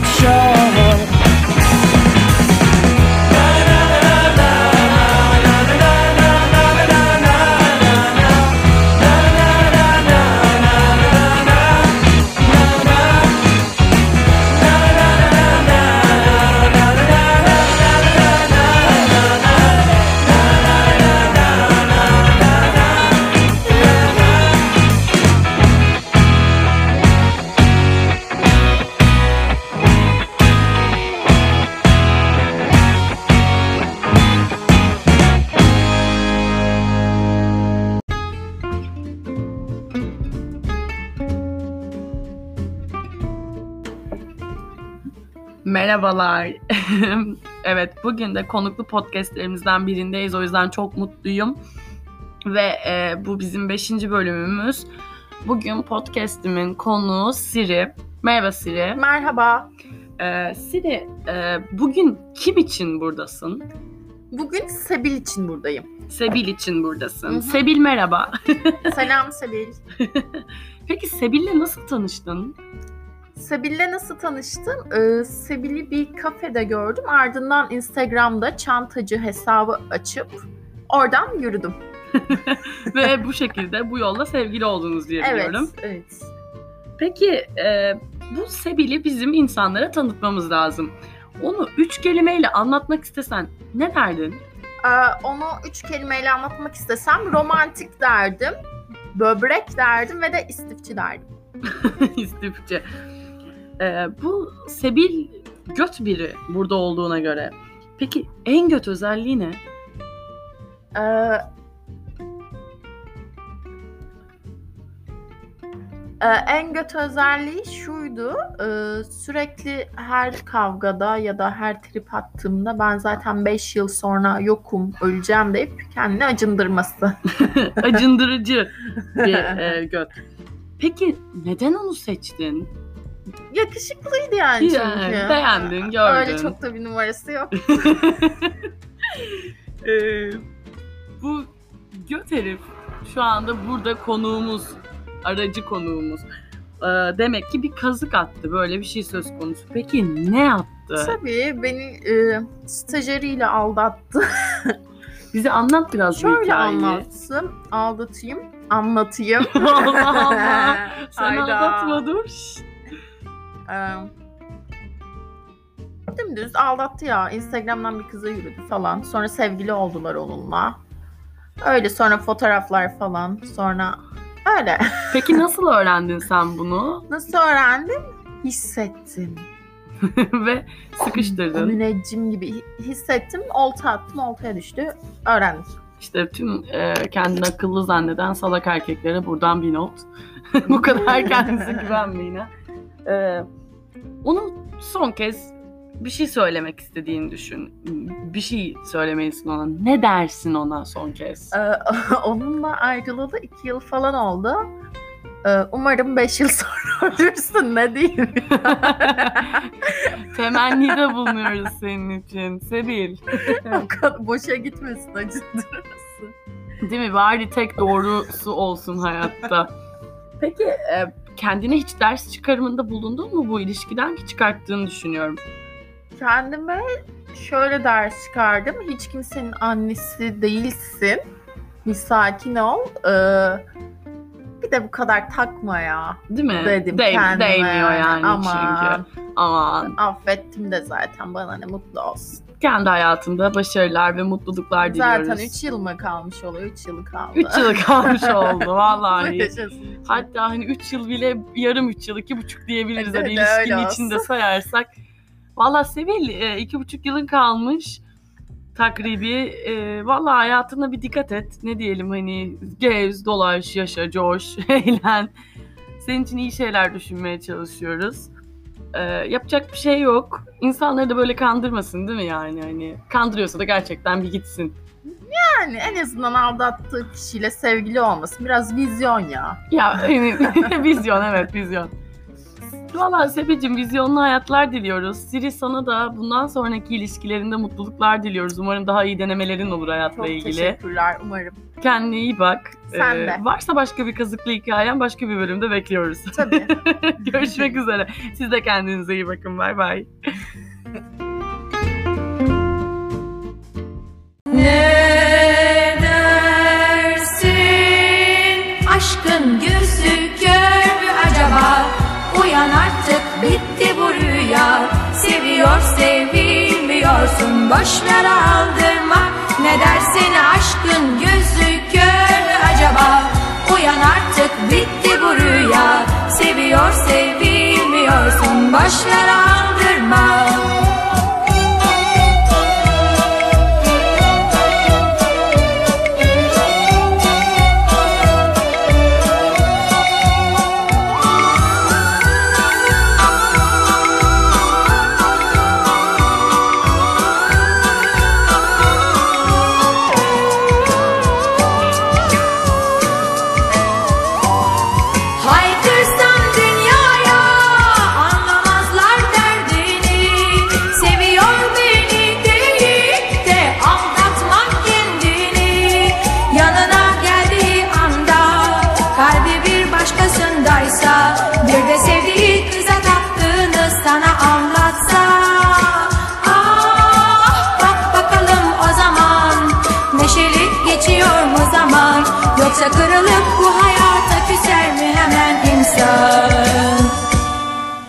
not Merhabalar. evet, bugün de konuklu podcastlerimizden birindeyiz. O yüzden çok mutluyum. Ve e, bu bizim 5. bölümümüz. Bugün podcastimin konuğu Siri. Merhaba Siri. Merhaba. E, Siri, e, bugün kim için buradasın? Bugün Sebil için buradayım. Sebil için buradasın. Hı hı. Sebil merhaba. Selam Sebil. Peki Sebil'le nasıl tanıştın? Sebil'le nasıl tanıştım? Ee, Sebil'i bir kafede gördüm. Ardından Instagram'da çantacı hesabı açıp oradan yürüdüm. Ve bu şekilde bu yolla sevgili oldunuz diye Evet, biliyorum. evet. Peki e, bu Sebil'i bizim insanlara tanıtmamız lazım. Onu üç kelimeyle anlatmak istesen ne derdin? Ee, onu üç kelimeyle anlatmak istesem romantik derdim, böbrek derdim ve de istifçi derdim. İstifçi. E, bu Sebil göt biri burada olduğuna göre. Peki en göt özelliği ne? Ee, Ee, en kötü özelliği şuydu. ee, sürekli her kavgada ya da her trip attığımda ben zaten 5 yıl sonra yokum, öleceğim deyip kendini acındırması. Acındırıcı bir e, göt. Peki neden onu seçtin? Yakışıklıydı yani çünkü. Yani beğendin, gördün. Öyle çok da bir numarası yok. Ee, bu göt herif şu anda burada konuğumuz, aracı konuğumuz. Ee, demek ki bir kazık attı. Böyle bir şey söz konusu. Peki ne yaptı? Tabii beni e, stajyeriyle aldattı. Bize anlat biraz bu Şöyle hikayeyi. anlatsın, aldatayım, anlatayım. Allah Allah. Sen Hayda. aldatma dur. Ee, dümdüz aldattı ya. Instagram'dan bir kıza yürüdü falan. Sonra sevgili oldular onunla. Öyle sonra fotoğraflar falan. Sonra öyle. Peki nasıl öğrendin sen bunu? Nasıl öğrendim? Hissettim. Ve sıkıştırdın. Müneccim gibi hi- hissettim. Olta attım. Oltaya düştü. Öğrendim. İşte tüm e, kendini akıllı zanneden salak erkeklere buradan bir not. Bu kadar kendinize güvenmeyin ha. E, onun son kez bir şey söylemek istediğini düşün. Bir şey söylemelisin ona. Ne dersin ona son kez? Ee, onunla ayrılalı iki yıl falan oldu. Ee, umarım beş yıl sonra ölürsün ne diyeyim. Temennide bulunuyoruz senin için. Sebil. Boşa gitmesin acındırırsın. Değil mi? Bari tek doğrusu olsun hayatta. Peki e, kendine hiç ders çıkarımında bulundun mu bu ilişkiden ki çıkarttığını düşünüyorum. Kendime şöyle ders çıkardım. Hiç kimsenin annesi değilsin. Bir sakin ol. Ee, de bu kadar takma ya Değil mi? dedim Değ- kendime. Değmiyor yani Aman, çünkü. Aman. Affettim de zaten bana ne mutlu olsun. Kendi hayatında başarılar ve mutluluklar diliyoruz. Zaten 3 yıl mı kalmış oluyor? 3 yıl kaldı. 3 yıl kalmış oldu vallahi. Yaşasın. Hatta hani 3 yıl bile yarım 3 yıl, 2,5 diyebiliriz Hadi, hani öyle ilişkinin olsun. içinde sayarsak. Valla Sevil 2,5 yılın kalmış takribi. E, Valla hayatına bir dikkat et. Ne diyelim hani gez, dolaş, yaşa, coş, eğlen. Senin için iyi şeyler düşünmeye çalışıyoruz. E, yapacak bir şey yok. İnsanları da böyle kandırmasın değil mi yani? Hani kandırıyorsa da gerçekten bir gitsin. Yani en azından aldattığı kişiyle sevgili olması biraz vizyon ya. Ya hani, vizyon evet vizyon. Valla Sebeciğim vizyonlu hayatlar diliyoruz. Siri sana da bundan sonraki ilişkilerinde mutluluklar diliyoruz. Umarım daha iyi denemelerin olur hayatla Çok ilgili. teşekkürler umarım. Kendine iyi bak. Ee, Sen de. Varsa başka bir kazıklı hikayen başka bir bölümde bekliyoruz. Tabii. Görüşmek üzere. Siz de kendinize iyi bakın. Bay bay. sevilmiyorsun boş ver aldırma. Ne dersin aşkın yüzü kör acaba? Uyan artık bitti bu rüya. Seviyor sevilmiyorsun boş ver kırılıp bu hayata küser mi hemen insan